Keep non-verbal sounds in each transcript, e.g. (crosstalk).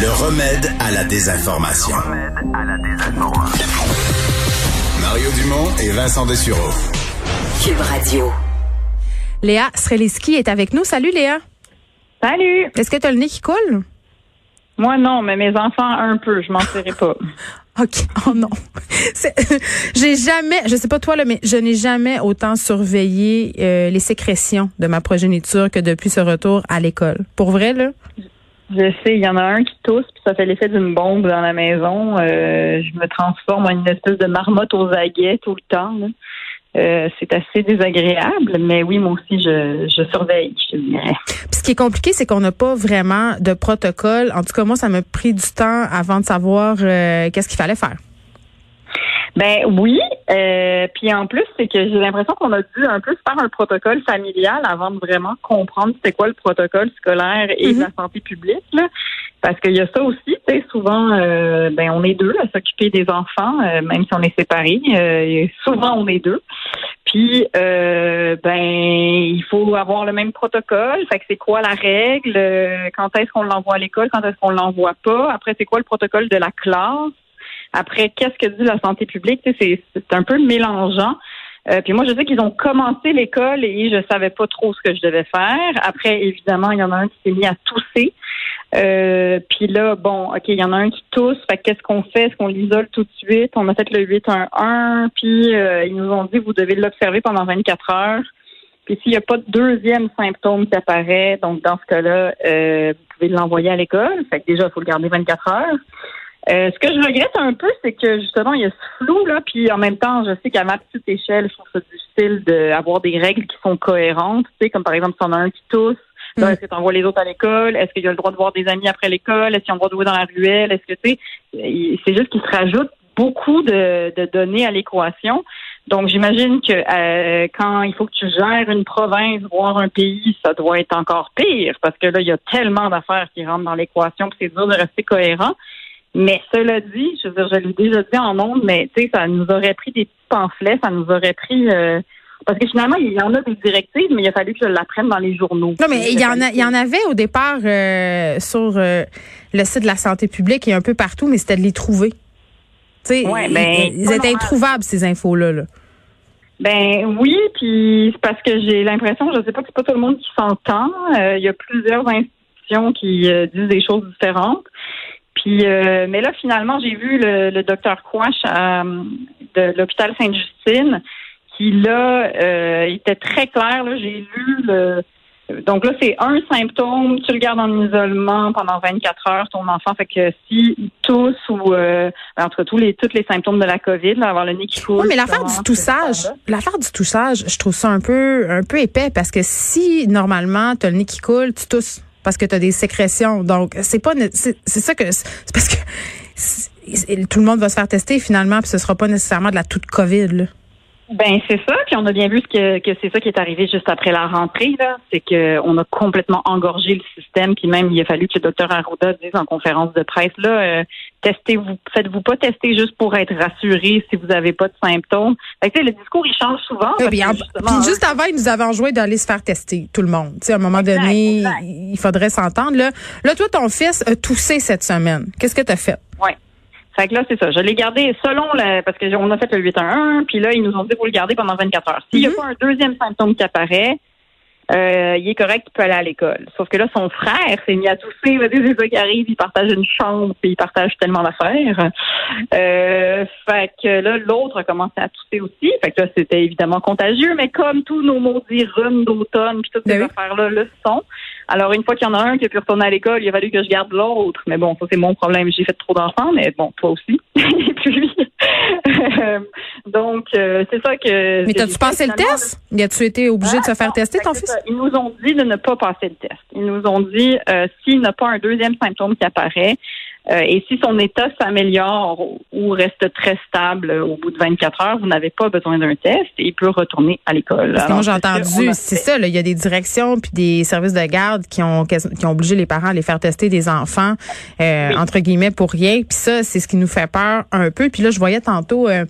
Le remède à la désinformation. Mario Dumont et Vincent Dessureau. Cube Radio. Léa Sreliski est avec nous. Salut Léa. Salut! Est-ce que tu as le nez qui coule? Moi, non, mais mes enfants, un peu. Je m'en serais pas. (laughs) OK. Oh non. C'est- (laughs) J'ai jamais, je sais pas toi, là, mais je n'ai jamais autant surveillé euh, les sécrétions de ma progéniture que depuis ce retour à l'école. Pour vrai, là? Je sais, il y en a un qui tousse, puis ça fait l'effet d'une bombe dans la maison. Euh, je me transforme en une espèce de marmotte aux aguets tout le temps. là. Euh, c'est assez désagréable, mais oui, moi aussi, je, je surveille, je ce qui est compliqué, c'est qu'on n'a pas vraiment de protocole. En tout cas, moi, ça m'a pris du temps avant de savoir euh, qu'est-ce qu'il fallait faire. Ben oui, euh, puis en plus, c'est que j'ai l'impression qu'on a dû un peu faire un protocole familial avant de vraiment comprendre c'était quoi le protocole scolaire et de la santé publique. Là. Parce qu'il y a ça aussi, tu sais, souvent, euh, ben on est deux à s'occuper des enfants, euh, même si on est séparés. euh, souvent, on est deux. Puis, euh, ben, il faut avoir le même protocole. Fait que c'est quoi la règle? Quand est-ce qu'on l'envoie à l'école? Quand est-ce qu'on l'envoie pas? Après, c'est quoi le protocole de la classe? Après, qu'est-ce que dit la santé publique? C'est, un peu mélangeant. Euh, puis moi, je sais qu'ils ont commencé l'école et je savais pas trop ce que je devais faire. Après, évidemment, il y en a un qui s'est mis à tousser. Euh, puis là, bon, OK, il y en a un qui tousse. Fait que qu'est-ce qu'on fait? Est-ce qu'on l'isole tout de suite? On a fait le 8-1-1. Puis euh, ils nous ont dit, vous devez l'observer pendant 24 heures. Puis s'il n'y a pas de deuxième symptôme qui apparaît, donc dans ce cas-là, euh, vous pouvez l'envoyer à l'école. Fait que déjà, il faut le garder 24 heures. Euh, ce que je regrette un peu, c'est que justement, il y a ce flou, là, puis en même temps, je sais qu'à ma petite échelle, je trouve ça difficile d'avoir des règles qui sont cohérentes, tu sais, comme par exemple, si on a un qui tousse, Mm. est-ce que tu envoies les autres à l'école? Est-ce qu'il y a le droit de voir des amis après l'école? Est-ce qu'ils ont le droit de jouer dans la ruelle? Est-ce que, tu sais, c'est juste qu'il se rajoute beaucoup de, de données à l'équation. Donc, j'imagine que euh, quand il faut que tu gères une province, voire un pays, ça doit être encore pire parce que là, il y a tellement d'affaires qui rentrent dans l'équation, puis c'est dur de rester cohérent. Mais cela dit, je veux dire, je l'ai déjà dit en ondes, mais tu sais, ça nous aurait pris des petits pamphlets, ça nous aurait pris euh, parce que finalement, il y en a des directives, mais il a fallu que je l'apprenne dans les journaux. Non, mais il y en a, il y en avait au départ euh, sur euh, le site de la santé publique et un peu partout, mais c'était de les trouver. Tu sais, Ouais, ils- ben, ils, étaient introuvables ces infos-là. là. Ben oui, puis c'est parce que j'ai l'impression, je sais pas que c'est pas tout le monde qui s'entend. Euh, Il y a plusieurs institutions qui disent des choses différentes. Puis, euh, mais là, finalement, j'ai vu le, le docteur Quash euh, de l'hôpital Sainte-Justine qui, là, euh, était très clair. Là, j'ai lu le... Donc là, c'est un symptôme, tu le gardes en isolement pendant 24 heures, ton enfant. Fait que si il tousse ou euh, entre tous les tous les symptômes de la COVID, là, avoir le nez qui coule. Oui, mais l'affaire du toussage, l'affaire du toussage, je trouve ça un peu, un peu épais parce que si normalement tu as le nez qui coule, tu tousses parce que tu as des sécrétions. Donc c'est pas, c'est ça que c'est parce que tout le monde va se faire tester finalement, puis ce sera pas nécessairement de la toute COVID. Là. Ben c'est ça, puis on a bien vu ce que, que c'est ça qui est arrivé juste après la rentrée là, c'est que on a complètement engorgé le système, puis même il a fallu que le docteur Arruda dise en conférence de presse là, euh, testez-vous, faites-vous pas tester juste pour être rassuré si vous avez pas de symptômes. Fait que, tu sais, le discours il change souvent. Oui, puis, en- puis juste avant, ils nous avaient enjoint d'aller se faire tester, tout le monde. Tu sais, à un moment Exact, donné, exact. il faudrait s'entendre. Là, là, toi, ton fils a toussé cette semaine. Qu'est-ce que tu as fait? Ouais. Fait que là, c'est ça. Je l'ai gardé selon la, parce qu'on a fait le 811, puis là, ils nous ont dit, faut le garder pendant 24 heures. S'il n'y Mhm. a pas un deuxième symptôme qui apparaît, euh, il est correct, il peut aller à l'école. Sauf que là, son frère s'est mis à tousser. C'est ça qui arrive. Il partage une chambre, puis il partage tellement d'affaires. Euh, fait que là, l'autre a commencé à tousser aussi. Fait que là, c'était évidemment contagieux, mais comme tous nos maudits rhumes d'automne, puis toutes ces Ben oui. affaires-là le sont. Alors, une fois qu'il y en a un qui a pu retourner à l'école, il a fallu que je garde l'autre. Mais bon, ça, c'est mon problème. J'ai fait trop d'enfants, mais bon, toi aussi. (laughs) Et puis, Donc, euh, c'est ça que. Mais t'as-tu passé le test? Y a-tu été obligé de se faire non, tester, ton fils? ça. Ils nous ont dit de ne pas passer le test. Ils nous ont dit euh, s'il n'a pas un deuxième symptôme qui apparaît euh, et si son état s'améliore ou reste très stable au bout de 24 heures, vous n'avez pas besoin d'un test et il peut retourner à l'école. Moi, j'ai entendu, c'est ça, là, il y a des directions puis des services de garde qui ont qui ont obligé les parents à les faire tester des enfants euh, Oui. entre guillemets pour rien. Puis ça, c'est ce qui nous fait peur un peu. Puis là, je voyais tantôt euh,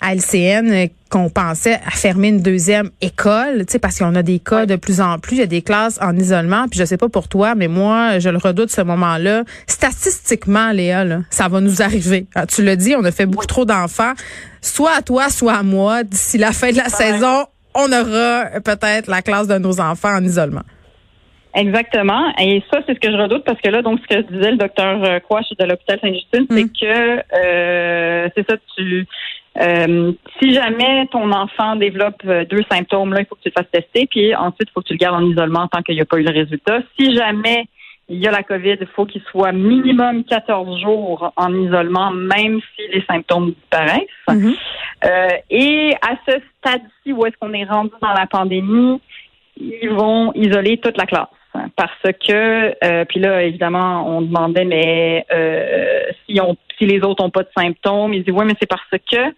à LCN qu'on pensait à fermer une deuxième école, tu sais, parce qu'on a des cas de plus en plus. Il y a des classes en isolement. Puis je sais pas pour toi, mais moi, je le redoute ce moment-là. Statistiquement, Léa, là, ça va nous arriver. Ah, tu l'as dit, on a fait beaucoup trop d'enfants. Soit à toi, soit à moi. D'ici la fin de la saison, on aura euh, peut-être la classe de nos enfants en isolement. Exactement. Et ça, c'est ce que je redoute parce que là, donc, ce que disait le docteur euh, Quash de l'hôpital Sainte-Justine, c'est Mm. que euh, c'est ça, tu euh, si jamais ton enfant développe euh, deux symptômes, là, il faut que tu le fasses tester, puis ensuite, il faut que tu le gardes en isolement tant qu'il n'y a pas eu le résultat. Si jamais il y a la COVID, il faut qu'il soit minimum 14 jours en isolement, même si les symptômes disparaissent. Mhm. Euh, et à ce stade-ci, où est-ce qu'on est rendu dans la pandémie, ils vont isoler toute la classe. Parce que, euh, puis là, évidemment, on demandait, mais euh, si, on, si les autres n'ont pas de symptômes, ils disent, oui, mais c'est parce que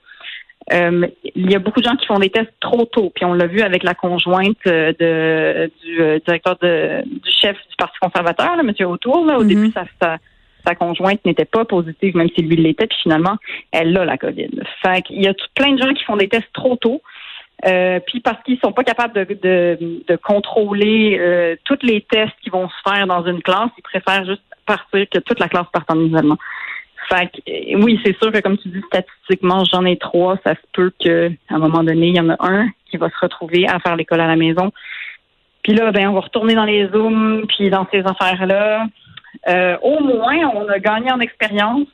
euh, il y a beaucoup de gens qui font des tests trop tôt. Puis on l'a vu avec la conjointe euh, de, du euh, directeur de, du chef du Parti conservateur, là, M. Autour. Là, au Mhm. début, sa, sa, sa conjointe n'était pas positive, même si lui l'était. Puis finalement, elle a la COVID. Fait qu'il y a tout, plein de gens qui font des tests trop tôt. Euh, puis parce qu'ils sont pas capables de, de, de contrôler euh, tous les tests qui vont se faire dans une classe, ils préfèrent juste partir que toute la classe parte en isolement. Fait que, euh, oui, c'est sûr que comme tu dis, statistiquement, j'en ai trois, ça se peut que à un moment donné, il y en a un qui va se retrouver à faire l'école à la maison. Puis là, ben, on va retourner dans les zooms, puis dans ces affaires-là. Euh, au moins, on a gagné en expérience.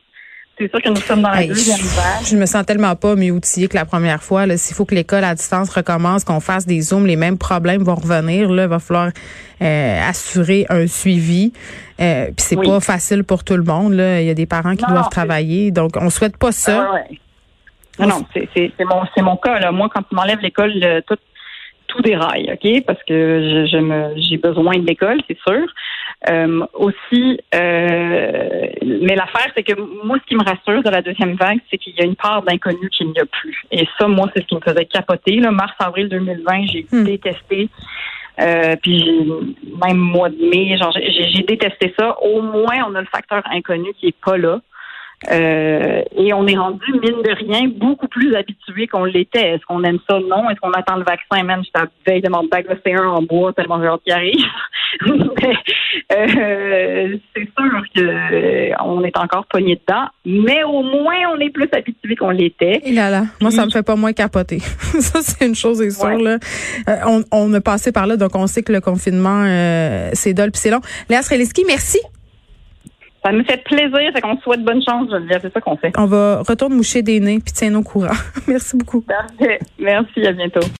C'est sûr que nous sommes dans la Hey, deuxième vague. Je me sens tellement pas mieux outillée que la première fois. S'il faut que l'école à distance recommence, qu'on fasse des zooms, les mêmes problèmes vont revenir. Là, il va falloir euh, assurer un suivi. Euh, Puis c'est Oui. pas facile pour tout le monde. Là. Il y a des parents qui Non, doivent travailler, donc on souhaite pas ça. Ah ouais. Non, non, c'est mon, mon cas. Là. Moi, quand tu m'enlèves l'école, le- tout, tout déraille, OK? Parce que je, je me j'ai besoin de l'école, c'est sûr. Euh, aussi, euh, mais l'affaire, c'est que moi, ce qui me rassure de la deuxième vague, c'est qu'il y a une part d'inconnu qu'il n'y a plus. Et ça, moi, c'est ce qui me faisait capoter. Là. Mars-avril 2020, j'ai Hmm. détesté. Euh, puis j'ai- même mois de mai, genre j'ai j'ai détesté ça. Au moins, on a le facteur inconnu qui est pas là. Euh, et on est rendu, mine de rien, beaucoup plus habitué qu'on l'était. Est-ce qu'on aime ça? Non. Est-ce qu'on attend le vaccin? Même, la veille de m'en bagosser un en bois tellement j'ai hâte qu'il arrive. (laughs) Mais, euh, c'est sûr que euh, on est encore pogné dedans. Mais au moins, on est plus habitué qu'on l'était. Et là là, moi ça me fait pas moins capoter. (laughs) ça c'est une chose est sûre Ouais. là. Euh, on, on a passé par là, donc on sait que le confinement euh, c'est dole puis c'est long. Léa Streliski, merci. Ça me fait plaisir. Fait qu'on te souhaite bonne chance, Geneviève. C'est ça qu'on fait. On va retourner moucher des nez puis tiens au courant. (laughs) merci beaucoup. Parfait. Merci. À bientôt.